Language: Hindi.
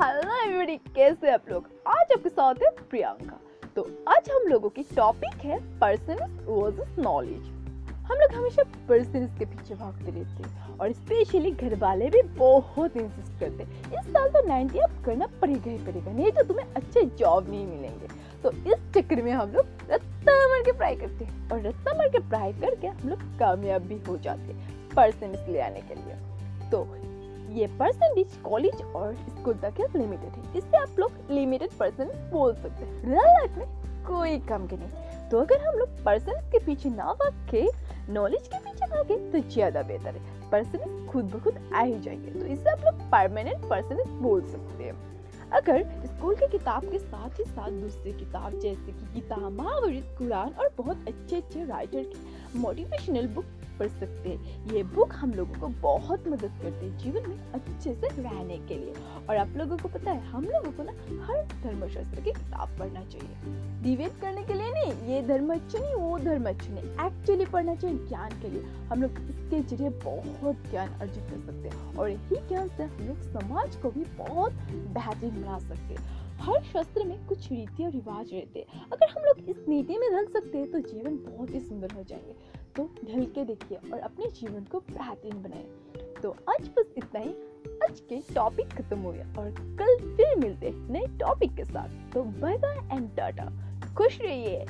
एवरीबॉडी, कैसे आप लोग? आज आपके साथ है प्रियंका। तो आज हम लोगों की टॉपिक है पर्सनस वर्सेस नॉलेज हम लोग हमेशा पर्सनस के पीछे भागते रहते हैं और स्पेशली घर वाले भी बहुत इंसिस्ट करते हैं। इस साल तो 90 अब करना पड़ेगा ही पड़ेगा, नहीं तो तुम्हें अच्छे जॉब नहीं मिलेंगे। तो इस चक्कर में हम लोग रत्ता मार के पढ़ाई करते हैं और रत्ता मार के पढ़ाई करके हम लोग कामयाब भी हो जाते हैं पर्सनस ले आने के लिए। तो ये परसेंटेज कॉलेज और स्कूल तक लिमिटेड है। इससे आप लोग लिमिटेड परसेंट बोल सकते हैं। रियल लाइफ में कोई कम के नहीं। तो अगर हम लोग परसेंट के पीछे ना भाग के नॉलेज के पीछे भागे तो ज़्यादा बेहतर है। परसेंट खुद ब खुद आ ही जाएँगे। तो इससे आप लोग परमानेंट परसेंट बोल सकते हैं। अगर स्कूल की किताब के साथ ही साथ दूसरी किताब, जैसे कि गीता, महाभारत, कुरान और बहुत अच्छे अच्छे राइटर की मोटिवेशनल बुक पढ़ सकते हैं। ये बुक हम लोगों को बहुत मदद करती है जीवन में अच्छे से रहने के लिए। और आप लोगों को पता है, हम लोगों को ना हर धर्मशास्त्र की किताब पढ़ना चाहिए। डिबेट करने के लिए नहीं, ये धर्म अच्छे नहीं वो धर्म अच्छे नहीं एक्चुअली पढ़ना चाहिए ज्ञान के लिए। हम लोग इसके ज़रिए बहुत ज्ञान अर्जित कर सकते हैं। और यही ज्ञान से हम लोग समाज को भी बहुत बेहतरीन बना सकते हैं। हर शास्त्र में कुछ रीति और रिवाज रहते हैं। अगर हम लोग इस नीति में ढल सकते हैं तो जीवन बहुत ही सुंदर हो जाएँगे। तो ढल के देखिए और अपने जीवन को बेहतरीन बनाए। तो आज बस इतना ही। आज के टॉपिक खत्म हो गया और कल फिर मिलते हैं नए टॉपिक के साथ। तो बाय बाय एंड टाटा खुश रहिए।